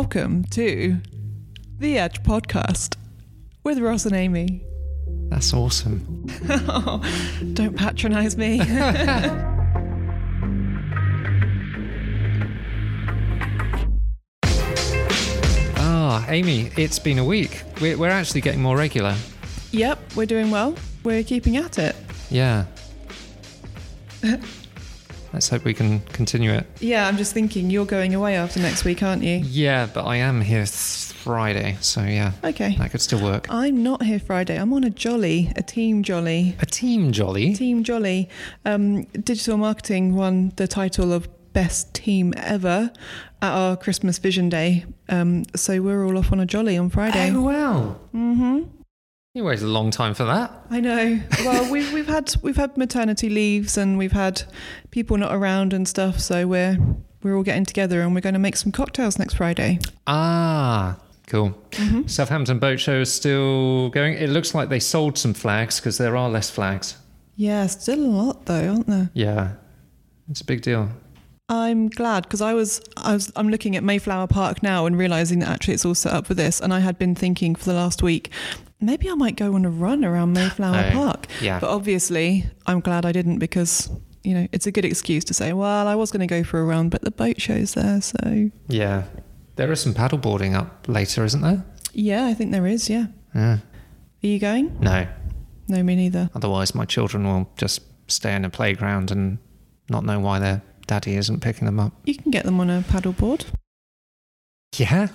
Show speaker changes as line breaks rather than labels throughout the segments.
welcome to the Etch Podcast with Ross and Amy.
That's awesome.
Don't patronize me.
Ah, Amy, it's been a week. We're, we're actually getting more regular.
yep, we're doing well. We're keeping at it.
Yeah. Let's hope we can continue it.
Yeah, I'm just thinking you're going away after next week, aren't you?
Yeah, but I am here Friday, so yeah,
Okay.
that could still work.
I'm not here Friday. I'm on a jolly, a team jolly.
A team jolly.
Team Jolly. Um, digital marketing won the title of best team ever at our Christmas Vision Day. Um, so we're all off on a jolly on Friday.
Oh wow.
hmm
You waited a long time for that.
I know. Well, we've we've had we've had maternity leaves and we've had people not around and stuff. So we're we're all getting together and we're going to make some cocktails next Friday.
Ah, cool.
Mm-hmm.
Southampton Boat Show is still going. It looks like they sold some flags because there are less flags.
Yeah, still a lot though, aren't there?
Yeah, it's a big deal.
I'm glad because I was I was I'm looking at Mayflower Park now and realizing that actually it's all set up for this. And I had been thinking for the last week, maybe I might go on a run around Mayflower
Oh,
Park.
Yeah.
But obviously, I'm glad I didn't because you know it's a good excuse to say, well, I was going to go for a run, but the boat show's there, so
Yeah. There is some paddleboarding up later, isn't there?
yeah, I think there is. Yeah,
Yeah.
are you going?
No.
No, me neither.
Otherwise, my children will just stay in a playground and not know why their daddy isn't picking them up.
You can get them on a paddleboard.
Yeah.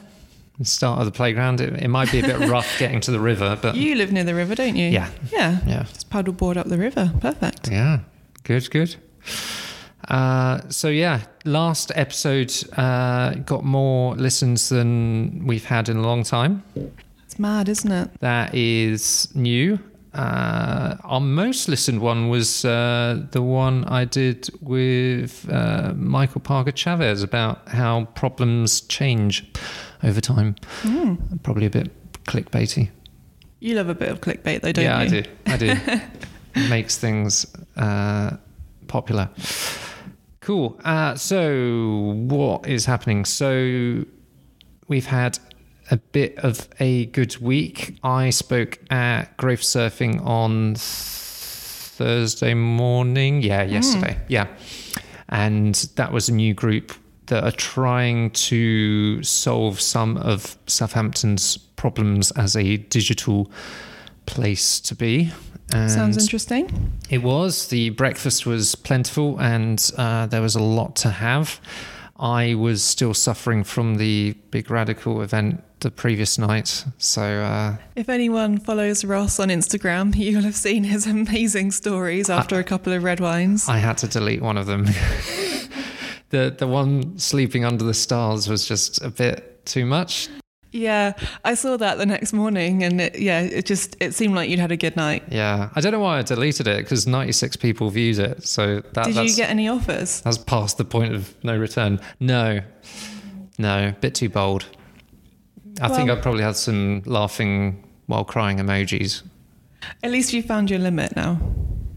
Start of the playground, it, it might be a bit rough getting to the river, but
You live near the river, don't you?
yeah.
Yeah.
Yeah.
Just paddleboard up the river. Perfect.
Yeah. Good, good. Uh, so yeah, last episode uh, got more listens than we've had in a long time.
It's mad, isn't it?
That is new. Uh, our most listened one was uh, the one I did with uh, Michael Parker Chavez about how problems change over time.
Mm.
Probably a bit clickbaity.
You love a bit of clickbait, though, don't
yeah,
you?
I do. I do. Makes things uh, popular. Cool. Uh, so, what is happening? So, we've had a bit of a good week. I spoke at Growth Surfing on Thursday morning. Yeah, yesterday. Yeah. And that was a new group that are trying to solve some of Southampton's problems as a digital place to be. And
Sounds interesting.
it was. The breakfast was plentiful and uh, there was a lot to have. I was still suffering from the big radical event the previous night. So, uh,
If anyone follows Ross on Instagram, you'll have seen his amazing stories after a couple of red wines.
I had to delete one of them. the the one sleeping under the stars was just a bit too much.
Yeah, I saw that the next morning, and it, yeah, it just it seemed like you'd had a good night.
Yeah, I don't know why I deleted it because 96 people viewed it. So that,
Did
that's,
you get any offers?
that's past the point of no return. No, no, bit too bold. I think I
Well-
probably had some laughing while crying emojis.
At least you found your limit now.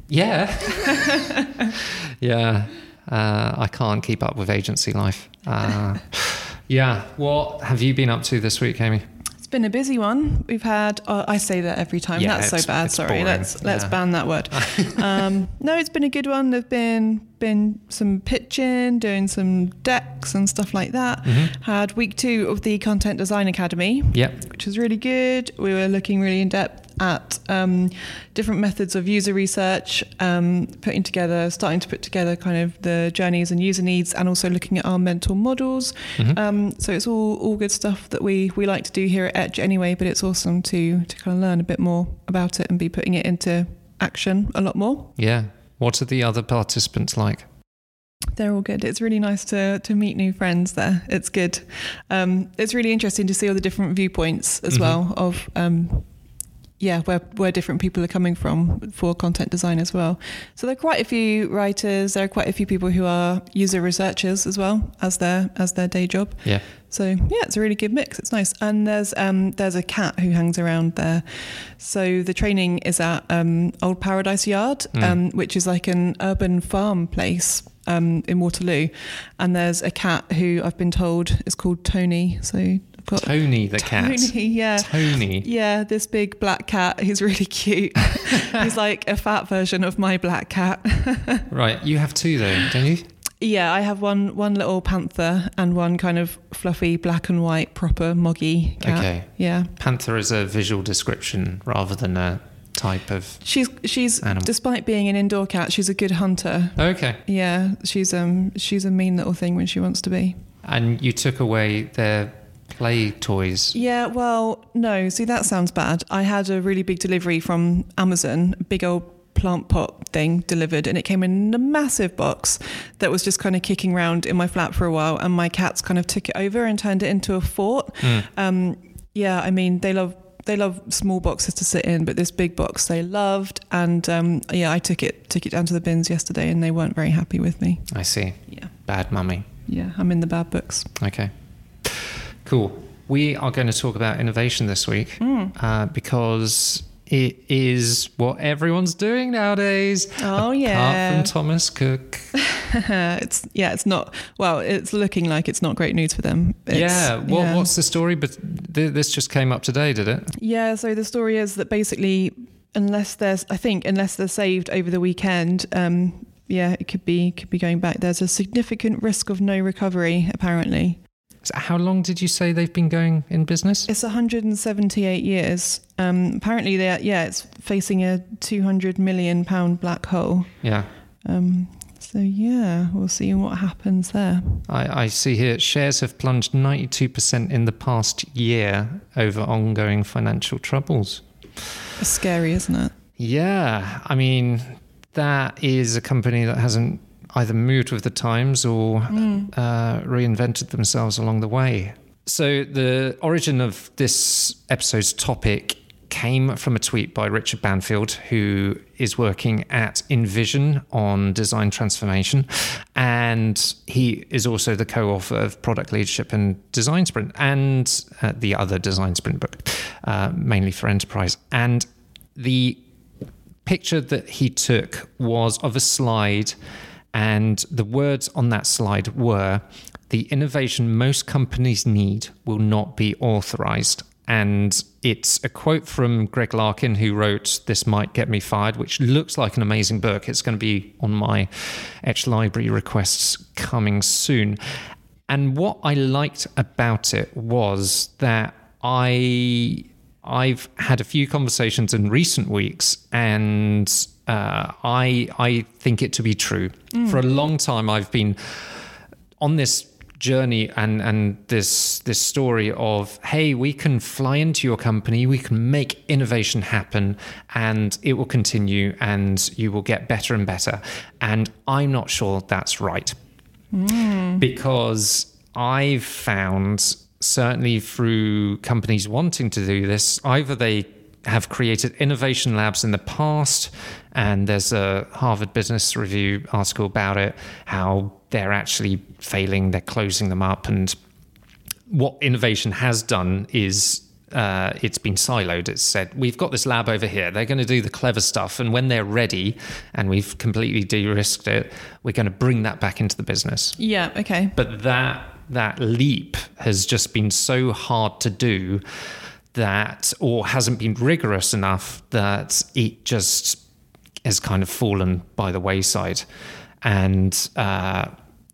Yeah. yeah. Uh, I can't keep up with agency life. Uh, yeah. What have you been up to this week, Amy?
It's been a busy one. We've had. Uh, I say that every time.
Yeah,
That's so bad. Sorry.
boring.
Let's let's
Yeah.
ban that word. um, no, it's been a good one. There've been been some pitching, doing some decks and stuff like that.
Mm-hmm.
Had week two of the Content Design Academy.
Yep.
which was really good. We were looking really in depth at um, different methods of user research, um, putting together, starting to put together kind of the journeys and user needs, and also looking at our mental models.
Mhm.
Um, so it's all all good stuff that we we like to do here at Etch anyway. But it's awesome to to kind of learn a bit more about it and be putting it into action a lot more.
Yeah. What are the other participants like?
They're all good. It's really nice to to meet new friends there. It's good. Um, it's really interesting to see all the different viewpoints as
Mhm.
well of um, yeah where where different people are coming from for content design as well. So there are quite a few writers. There are quite a few people who are user researchers as well as their as their day job.
Yeah.
So yeah, it's a really good mix. It's nice. And there's um there's a cat who hangs around there. So the training is at um Old Paradise Yard,
Mm.
um, which is like an urban farm place. um, in Waterloo, and there's a cat who I've been told is called Tony. So got
Tony the cat.
Tony, yeah.
Tony.
Yeah, this big black cat. He's really cute. He's like a fat version of my black cat.
Right. You have two though, don't you?
yeah, I have one one little panther and one kind of fluffy black and white proper moggy cat.
Okay.
Yeah.
Panther is a visual description rather than a type of.
She's she's
Animal.
despite being an indoor cat, she's a good hunter.
Okay.
Yeah, she's um she's a mean little thing when she wants to be.
And you took away their play toys.
Yeah, well, no. See, that sounds bad. I had a really big delivery from Amazon, a big old plant pot thing delivered, and it came in a massive box that was just kind of kicking around in my flat for a while. And my cats kind of took it over and turned it into a fort.
Mm.
Um, yeah, I mean, they love they love small boxes to sit in, but this big box they loved. And um, yeah, I took it took it down to the bins yesterday, and they weren't very happy with me.
I see.
Yeah,
Bad mummy.
yeah, I'm in the bad books.
Okay. Cool. We are going to talk about innovation this week
Hmm.
uh, because it is what everyone's doing nowadays.
Oh, yeah.
apart from Thomas Cook.
it's yeah, it's not well. It's looking like it's not great news for them. It's-
yeah. What,
yeah.
What's the story? But th- this just came up today, did it?
Yeah, so the story is that basically, unless there's, I think, unless they're saved over the weekend, um, yeah, it could be could be going back. There's a significant risk of no recovery. Apparently,
how long did you say they've been going in business?
it's 178 years. Um, apparently, they are, yeah, it's facing a 200 million pound black hole.
Yeah.
Um, so yeah, we'll see what happens there.
I, I see here shares have plunged 92% in the past year over ongoing financial troubles.
It's scary, isn't it?
Yeah, I mean, that is a company that hasn't either moved with the times or uh, reinvented themselves along the way. So, the origin of this episode's topic came from a tweet by Richard Banfield, who is working at InVision on design transformation. And he is also the co author of Product Leadership and Design Sprint and uh, the other Design Sprint book, uh, mainly for enterprise. And the picture that he took was of a slide, and the words on that slide were The innovation most companies need will not be authorized. And it's a quote from Greg Larkin, who wrote This Might Get Me Fired, which looks like an amazing book. It's going to be on my Etch Library requests coming soon. And what I liked about it was that I I've had a few conversations in recent weeks, and uh, I I think it to be true. For a long time, I've been on this journey and and this this story of hey we can fly into your company we can make innovation happen and it will continue and you will get better and better. And i'm not sure that's right. Because I've found certainly through companies wanting to do this, either they have created innovation labs in the past, and there's a Harvard Business Review article about it, how they're actually failing, they're closing them up, and what innovation has done is uh, it's been siloed. It's said, we've got this lab over here. They're going to do the clever stuff. And when they're ready and we've completely de risked it, we're going to bring that back into the business.
Yeah. Okay.
But that, that leap has just been so hard to do that, or hasn't been rigorous enough that it just has kind of fallen by the wayside. And uh,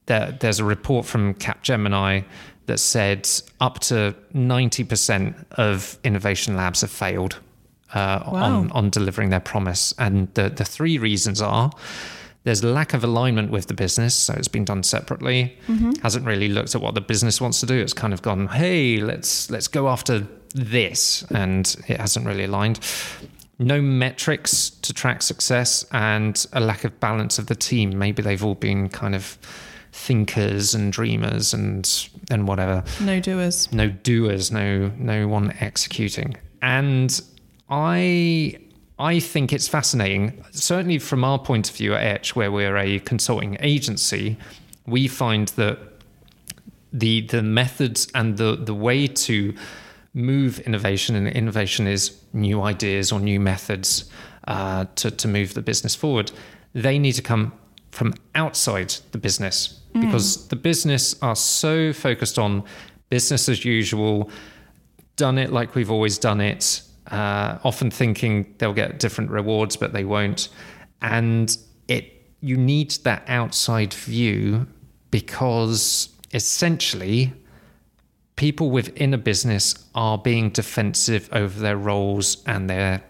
there, there's a report from Capgemini that said up to 90% of innovation labs have failed uh, on, on delivering their promise. And the, the three reasons are there's lack of alignment with the business, so it's been done separately. Mm-hmm. Hasn't really looked at what the business wants to do. It's kind of gone, hey, let's let's go after this, and it hasn't really aligned. No metrics to track success, and a lack of balance of the team. Maybe they've all been kind of thinkers and dreamers and and whatever
No doers.
no doers, no no one executing. And I I think it's fascinating. Certainly from our point of view at Etch, where we're a consulting agency, we find that the the methods and the the way to move innovation and innovation is new ideas or new methods uh, to to move the business forward. They need to come from outside the business because the business are so focused on business as usual, done it like we've always done it, uh, often thinking they'll get different rewards, but they won't. And it you need that outside view because essentially people within a business are being defensive over their roles and their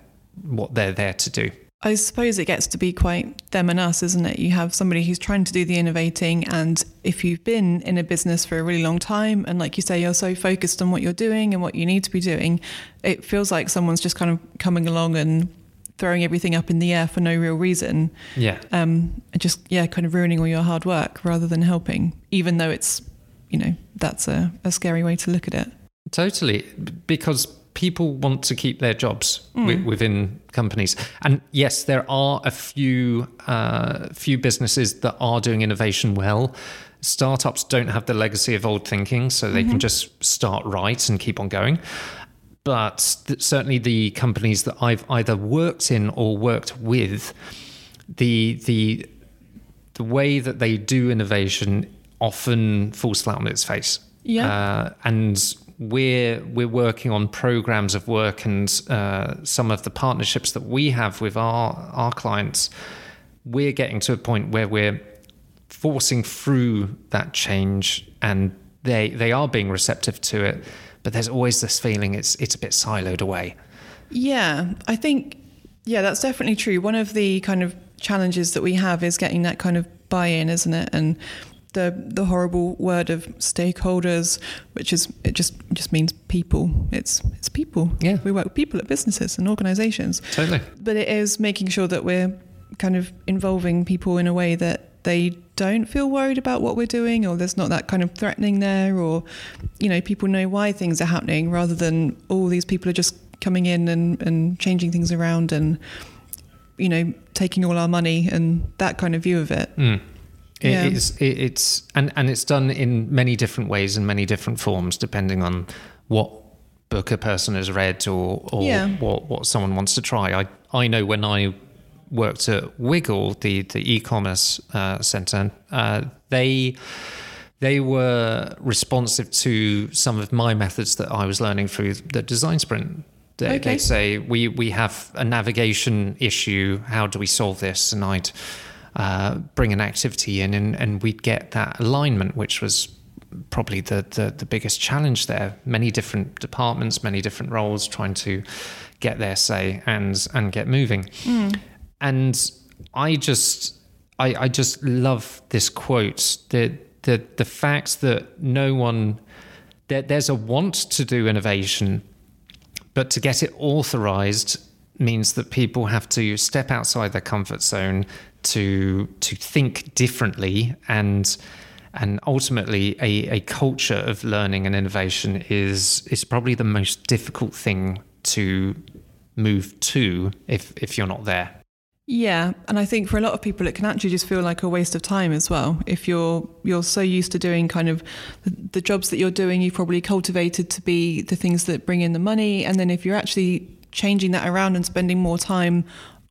what they're there to do.
I suppose it gets to be quite them and us, isn't it? You have somebody who's trying to do the innovating, and if you've been in a business for a really long time, and like you say, you're so focused on what you're doing and what you need to be doing, it feels like someone's just kind of coming along and throwing everything up in the air for no real reason.
Yeah.
Um, and just, yeah, kind of ruining all your hard work rather than helping, even though it's, you know, that's a, a scary way to look at it.
Totally, because people want to keep their jobs wi- within companies, and yes, there are a few uh, few businesses that are doing innovation well. Startups don't have the legacy of old thinking, so they can just start right and keep on going. But th- certainly, the companies that I've either worked in or worked with, the the the way that they do innovation often falls flat on its face.
Yeah.
Uh, and we're we're working on programs of work and uh, some of the partnerships that we have with our our clients. We're getting to a point where we're forcing through that change, and they they are being receptive to it. But there's always this feeling it's it's a bit siloed away.
Yeah, I think, yeah, that's definitely true. One of the kind of challenges that we have is getting that kind of buy in, isn't it? And the the horrible word of stakeholders, which is it just just means people. It's it's people.
Yeah.
we work with people at businesses and organisations,
Totally.
but it is making sure that we're kind of involving people in a way that they don't feel worried about what we're doing, or there's not that kind of threatening there, or you know people know why things are happening rather than all these people are just coming in and and changing things around and you know taking all our money and that kind of view of it.
Mm. It
Yeah.
is- it- it's and and it's done in many different ways and many different forms depending on what book a person has read or or
Yeah.
what what someone wants to try. I I know when I worked at Wiggle, the the e-commerce uh, center, uh, they they were responsive to some of my methods that I was learning through the design sprint. They,
Okay.
They'd say, we, we have a navigation issue. How do we solve this? And I'd uh, bring an activity in and, and we'd get that alignment, which was probably the, the, the biggest challenge there. Many different departments, many different roles trying to get their say and, and get moving. And I just, I, I just love this quote. The, the, the fact that no one, there, there's a want to do innovation, but to get it authorized means that people have to step outside their comfort zone to to think differently and and ultimately a, a culture of learning and innovation is is probably the most difficult thing to move to if if you're not there.
Yeah, and I think for a lot of people, it can actually just feel like a waste of time as well. If you're you're so used to doing kind of the, the jobs that you're doing, you've probably cultivated to be the things that bring in the money, and then if you're actually changing that around and spending more time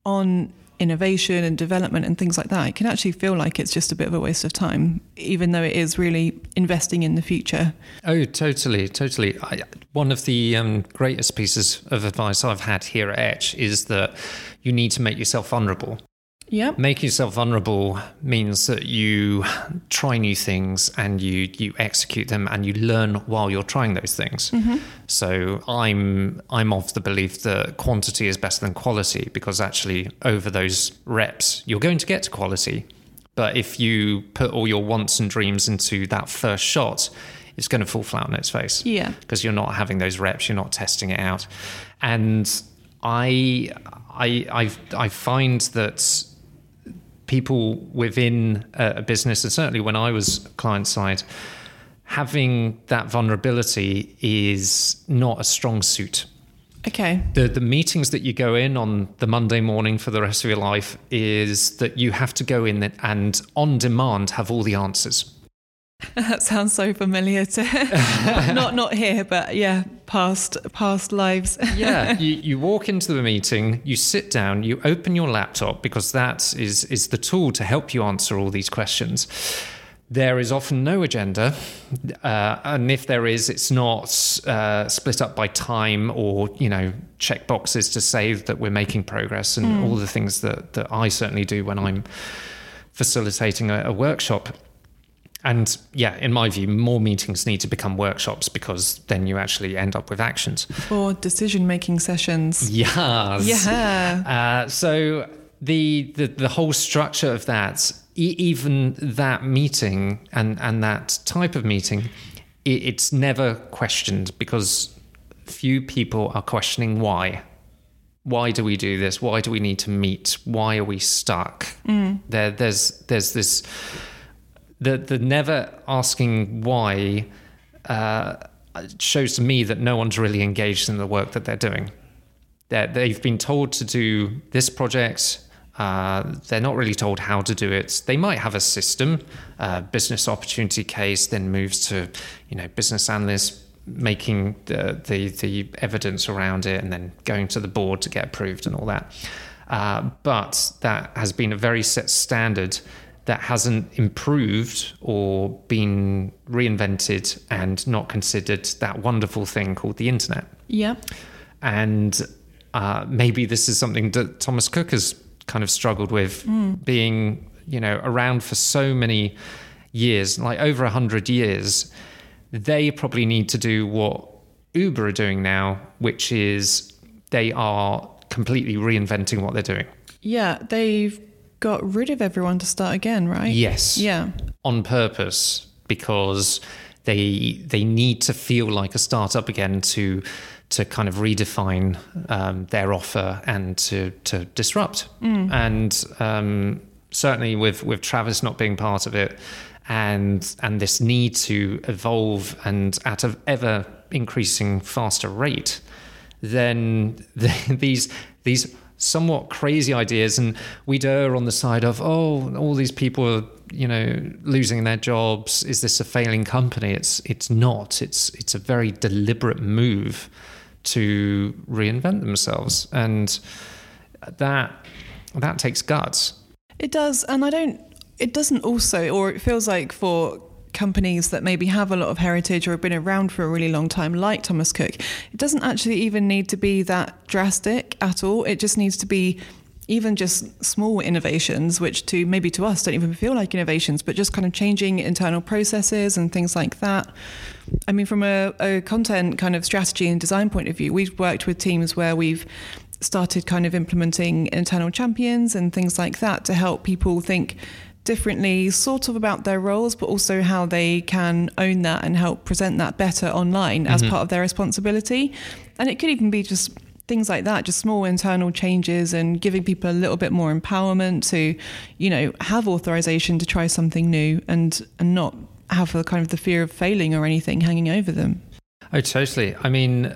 on innovation and development and things like that, it can actually feel like it's just a bit of a waste of time, even though it is really investing in the future.
Oh, totally, totally. I, one of the um, greatest pieces of advice I've had here at Etch is that you need to make yourself vulnerable.
Yeah.
Making yourself vulnerable means that you try new things and you you execute them and you learn while you're trying those things. Mm-hmm. So I'm I'm of the belief that quantity is better than quality because actually over those reps you're going to get to quality. But if you put all your wants and dreams into that first shot, it's going to fall flat on its face
Yeah.
because you're not having those reps, you're not testing it out. And I I I I find that people within a business, and certainly when I was client side, having that vulnerability is not a strong suit.
Okay.
The the meetings that you go in on the Monday morning for the rest of your life is that you have to go in and on demand have all the answers.
That sounds so familiar to not not here, but yeah, past past lives.
yeah, you, you walk into the meeting, you sit down, you open your laptop because that is is the tool to help you answer all these questions. There is often no agenda, uh, and if there is, it's not uh, split up by time or you know check boxes to say that we're making progress and all the things that that I certainly do when I'm facilitating a, a workshop. And yeah, in my view, more meetings need to become workshops because then you actually end up with actions.
or decision making sessions.
Yes.
Yeah.
Uh, so the, the the whole structure of that, e- even that meeting and and that type of meeting, it, it's never questioned because few people are questioning why. Why do we do this? Why do we need to meet? Why are we stuck? There, there's there's this the the never asking why uh, shows to me that no one's really engaged in the work that they're doing. They're, they've been told to do this project. Uh, they're not really told how to do it. They might have a system, uh, business opportunity case, then moves to, you know, business analyst making the, the the evidence around it, and then going to the board to get approved and all that. Uh, but that has been a very set standard that hasn't improved or been reinvented and not considered that wonderful thing called the internet.
Yeah.
And uh, maybe this is something that Thomas Cook has kind of struggled with, being you know around for so many years, like over a hundred years. They probably need to do what Uber are doing now, which is they are completely reinventing what they're doing.
Yeah. They've got rid of everyone to start again, right?
Yes.
Yeah.
on purpose because they they need to feel like a startup again to to kind of redefine um, their offer and to to disrupt. And um, certainly with with Travis not being part of it, and and this need to evolve and at an ever increasing faster rate, then the, these these somewhat crazy ideas and we'd err on the side of oh all these people are you know losing their jobs. Is this a failing company? It's it's not. It's it's a very deliberate move to reinvent themselves. And that that takes guts.
It does, and I don't. It doesn't also, or it feels like for companies that maybe have a lot of heritage or have been around for a really long time, like Thomas Cook, it doesn't actually even need to be that drastic at all. It just needs to be even just small innovations, which to maybe to us don't even feel like innovations, but just kind of changing internal processes and things like that. I mean, from a, a content kind of strategy and design point of view, we've worked with teams where we've started kind of implementing internal champions and things like that to help people think differently, sort of about their roles, but also how they can own that and help present that better online as mm-hmm. part of their responsibility. And it could even be just things like that, just small internal changes and giving people a little bit more empowerment to, you know, have authorization to try something new and and not have the kind of the fear of failing or anything hanging over them.
Oh, totally. I mean,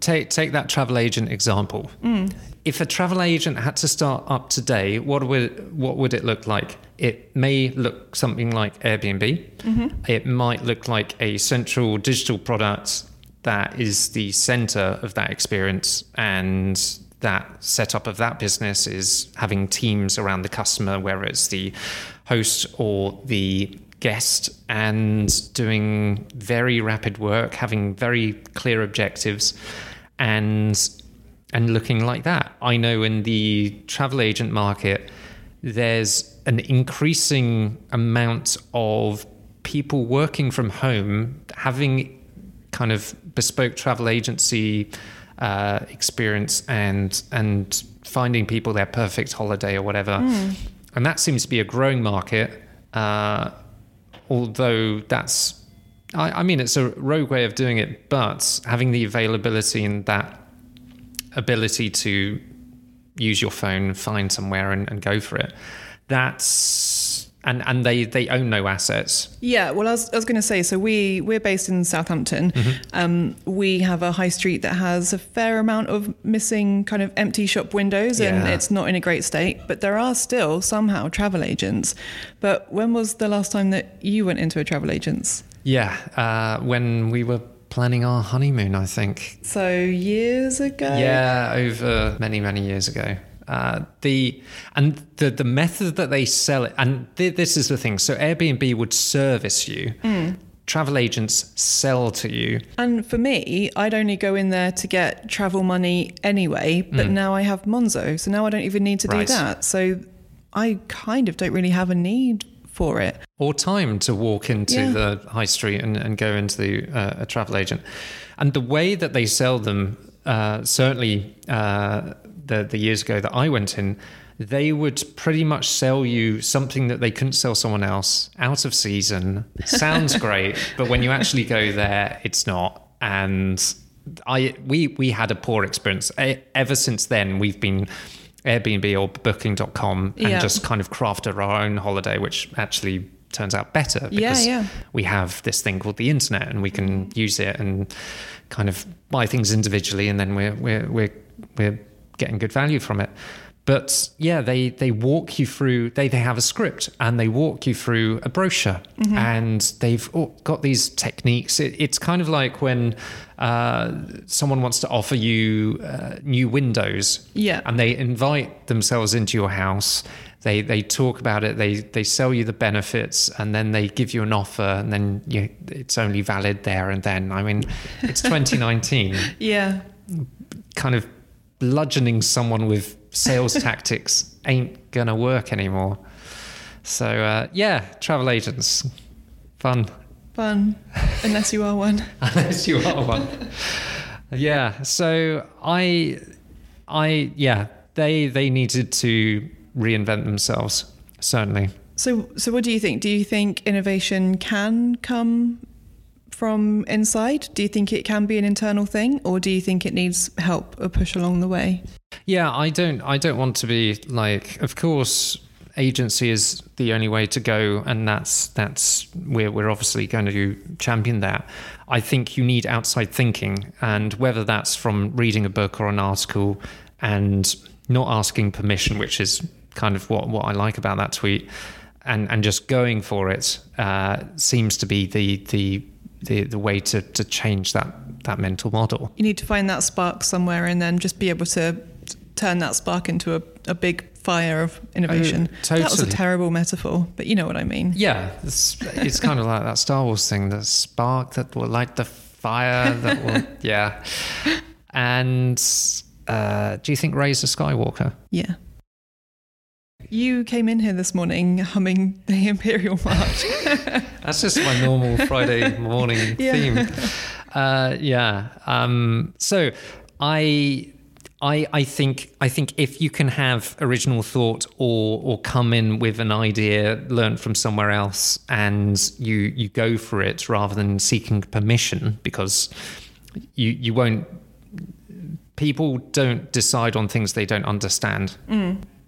take take that travel agent example. Mm. If a travel agent had to start up today, what would what would it look like? It may look something like Airbnb. Mm-hmm. It might look like a central digital product that is the center of that experience and that setup of that business is having teams around the customer, whether it's the host or the guest, and doing very rapid work, having very clear objectives, and and looking like that. I know in the travel agent market, there's an increasing amount of people working from home, having kind of bespoke travel agency uh, experience and and finding people their perfect holiday or whatever. And that seems to be a growing market. Uh, although that's, I, I mean, it's a rogue way of doing it, but having the availability and that ability to use your phone, find somewhere and, and go for it, that's, and, and they, they own no assets.
Yeah, well, I was, I was going to say, so we we're based in Southampton. Um, we have a high street that has a fair amount of missing kind of empty shop windows, and
Yeah.
it's not in a great state. But there are still somehow travel agents. But when was the last time that you went into a travel agent's?
Yeah, uh, when we were planning our honeymoon, I think.
So years ago.
Yeah, over many, many years ago. Uh, the and the the method that they sell it, and th- this is the thing. So Airbnb would service you. Travel agents sell to you.
And for me, I'd only go in there to get travel money anyway, but now I have Monzo, so now I don't even need to do
Mm.
That. So I kind of don't really have a need for it.
or time to walk into
Yeah.
the high street and, and go into the, uh, a travel agent. And the way that they sell them, uh, certainly uh, the, the years ago that I went in, they would pretty much sell you something that they couldn't sell someone else out of season. Sounds great, but when you actually go there, it's not. And I we we had a poor experience. Ever since then, we've been Airbnb or Booking.com and
Yeah.
just kind of crafted our own holiday, which actually turns out better
Yeah,
because
yeah.
we have this thing called the internet and we can use it and kind of buy things individually and then we're we're we're we're getting good value from it. But yeah, they they walk you through. They they have a script and they walk you through a brochure,
Mm-hmm.
and they've got these techniques. It, it's kind of like when uh, someone wants to offer you uh, new windows,
Yeah.
and they invite themselves into your house. They they talk about it. They they sell you the benefits, and then they give you an offer, and then you, it's only valid there and then. I mean, it's 2019
Yeah.
kind of bludgeoning someone with sales tactics ain't gonna work anymore. So uh, yeah, travel agents, fun
Fun. Unless you are one.
unless you are one. yeah. So I, I yeah, they they needed to reinvent themselves certainly.
So so what do you think? Do you think innovation can come from inside? Do you think it can be an internal thing or do you think it needs help or push along the way?
Yeah, I don't I don't want to be like of course agency is the only way to go and that's that's we're we're obviously going to champion that. I think you need outside thinking and whether that's from reading a book or an article and not asking permission, which is kind of what, what I like about that tweet and and just going for it uh, seems to be the the the, the way to, to change that that mental model.
You need to find that spark somewhere and then just be able to turn that spark into a, a big fire of innovation. Totally. That was a
Oh,
terrible metaphor, but you know what I mean.
Yeah, it's, it's kind of like that Star Wars thing, the spark that will light the fire that will, yeah. And uh, do you think Rey's a Skywalker?
Yeah. You came in here this morning humming the Imperial March.
That's just my normal Friday morning
Yeah.
theme. Uh, yeah. Um, so I. I, I think I think if you can have original thought or or come in with an idea learned from somewhere else and you you go for it rather than seeking permission because you you won't people don't decide on things they don't understand.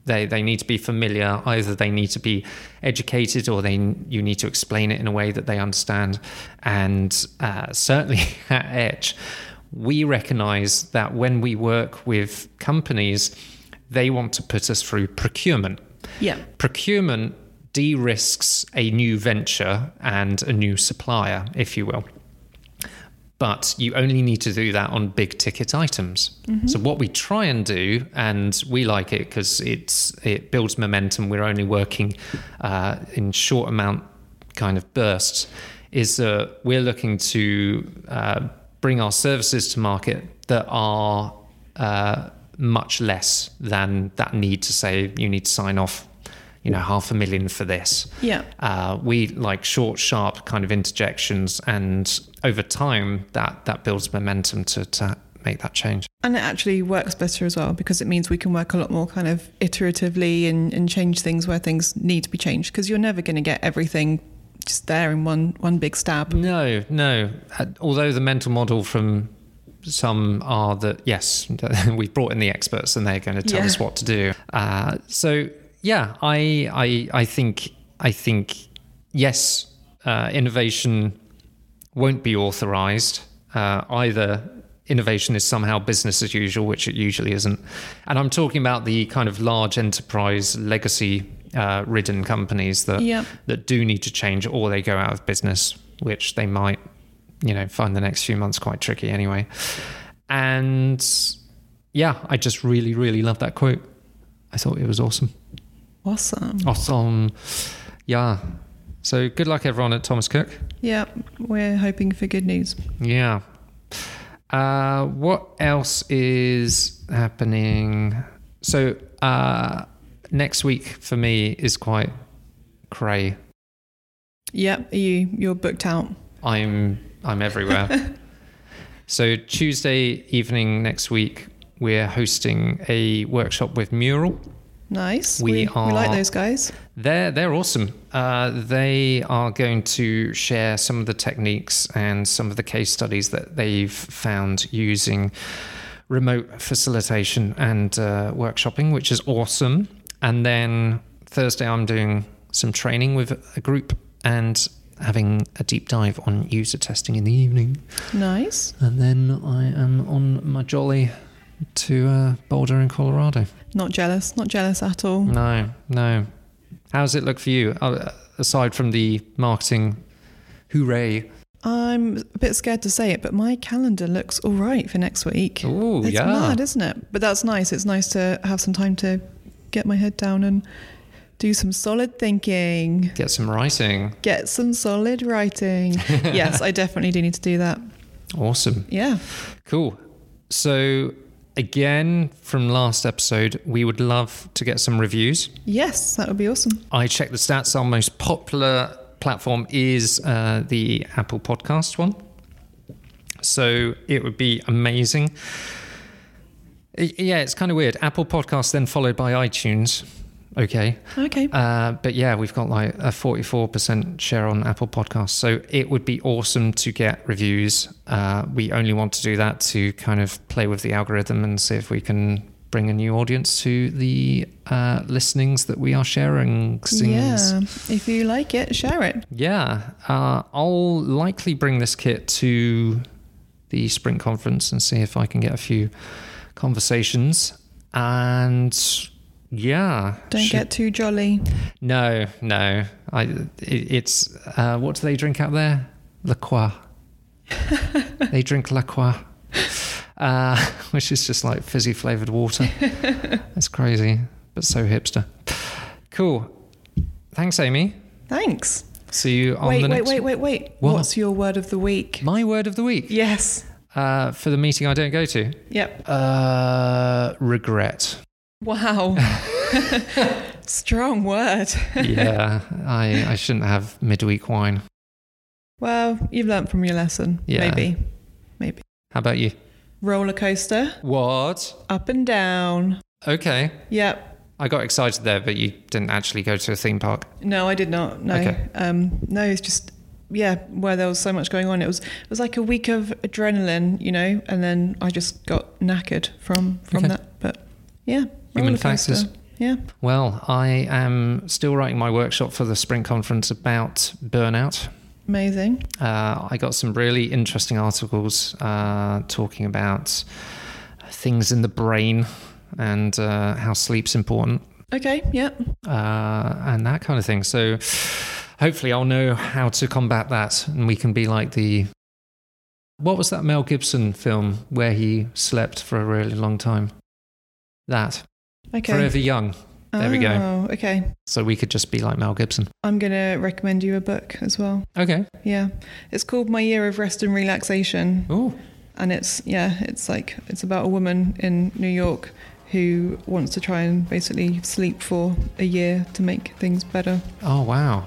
They they need to be familiar. Either they need to be educated, or they you need to explain it in a way that they understand. And uh, certainly at Etch, we recognise that when we work with companies, they want to put us through procurement.
yeah.
Procurement de-risks a new venture and a new supplier, if you will but you only need to do that on big ticket items. So what we try and do, and we like it because it's it builds momentum. We're only working uh, in short amount kind of bursts. Is uh, we're looking to uh, bring our services to market that are uh, much less than that need to say you need to sign off, you know, half a million for this.
Yeah.
Uh, we like short, sharp kind of interjections, and over time, that that builds momentum to to make that change.
And it actually works better as well because it means we can work a lot more kind of iteratively and, and change things where things need to be changed because you're never going to get everything just there in one one big stab.
No, no. Uh, although the mental model from some are that yes, we've brought in the experts and they're going to tell
Yeah.
us what to do. Uh, so yeah, I I I think I think yes, uh, innovation won't be authorized. Uh, either innovation is somehow business as usual, which it usually isn't. And I'm talking about the kind of large enterprise legacy uh, ridden companies that
Yeah.
that do need to change or they go out of business, which they might you know, find the next few months quite tricky anyway. And yeah, I just really, really love that quote. I thought it was awesome.
Awesome.
Awesome. Yeah. So good luck, everyone at Thomas Cook.
Yeah, we're hoping for good news.
Yeah. Uh, what else is happening? So uh, next week for me is quite cray.
Yep, you you're booked out.
I'm I'm everywhere. so Tuesday evening next week, we're hosting a workshop with Mural.
Nice.
We
we, we like those guys.
They're they're awesome. Uh, they are going to share some of the techniques and some of the case studies that they've found using remote facilitation and uh, workshopping, which is awesome. And then Thursday, I'm doing some training with a group and having a deep dive on user testing in the evening.
Nice.
And then I am on my jolly to uh, Boulder in Colorado.
Not jealous. Not jealous at all.
No, no. How does it look for you? Uh, aside from the marketing, hooray!
I'm a bit scared to say it, but my calendar looks all right for next week.
Ooh,
it's mad, isn't it? But that's nice. It's nice to have some time to get my head down and do some solid thinking,
Get some writing.
get some solid writing. yes, I definitely do need to do that.
Awesome.
Yeah.
Cool. So, again, from last episode, we would love to get some reviews.
Yes, that would be awesome.
I checked the stats. Our most popular platform is uh, the Apple Podcast one. So it would be amazing. Yeah, it's kind of weird. Apple Podcast, then followed by iTunes. Okay.
Okay.
Uh, but yeah, we've got like a 44% share on Apple Podcasts. So it would be awesome to get reviews. Uh, we only want to do that to kind of play with the algorithm and see if we can bring a new audience to the uh, listenings that we are sharing.
Yeah. If you like it, share it.
Yeah. Uh, I'll likely bring this kit to the Sprint conference and see if I can get a few conversations. And yeah.
Don't
should-
get too jolly.
no, no. I it, it's uh, what do they drink out there? La Croix. they drink La Croix, uh, which is just like fizzy flavored water. That's crazy, but so hipster. Cool. Thanks, Amy.
Thanks.
See you on
wait,
the
wait,
next.
wait, wait, wait.
What?
What's your word of the week?
My word of the week
Yes.
uh, for the meeting I don't go to.
Yep.
Uh, regret.
Wow. Strong word.
yeah, I I shouldn't have midweek wine.
Well, you've learnt from your lesson.
Yeah.
Maybe. Maybe.
How about you?
Roller coaster,
What?
up and down.
Okay.
Yep.
I got excited there, but you didn't actually go to a theme park.
No, I did not. No.
Okay.
Um, no, it's just yeah, where there was so much going on. It was it was like a week of adrenaline, you know, and then I just got knackered from from
Okay.
that. But yeah,
Human factors.
Yeah.
Well, I am still writing my workshop for the Sprint Conference about burnout.
Amazing.
Uh, I got some really interesting articles uh, talking about things in the brain and uh, how sleep's important
Okay. Yeah.
uh, and that kind of thing. So hopefully, I'll know how to combat that, and we can be like the. What was that Mel Gibson film where he slept for a really long time? That
Okay.
Forever Young. There we go.
Oh, okay.
So we could just be like Mel Gibson.
I'm gonna recommend you a book as well.
Okay.
Yeah, it's called My Year of Rest and Relaxation,
Oh,
and it's yeah, it's like it's about a woman in New York who wants to try and basically sleep for a year to make things better.
oh wow.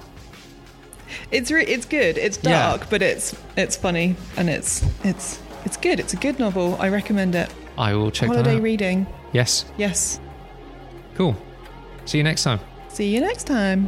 It's re- it's good. It's
Yeah.
dark, but it's it's funny and it's it's it's good. It's a good novel. I recommend it.
I will check
Holiday
that out.
reading.
yes.
Yes.
Cool. See you next time.
See you next time.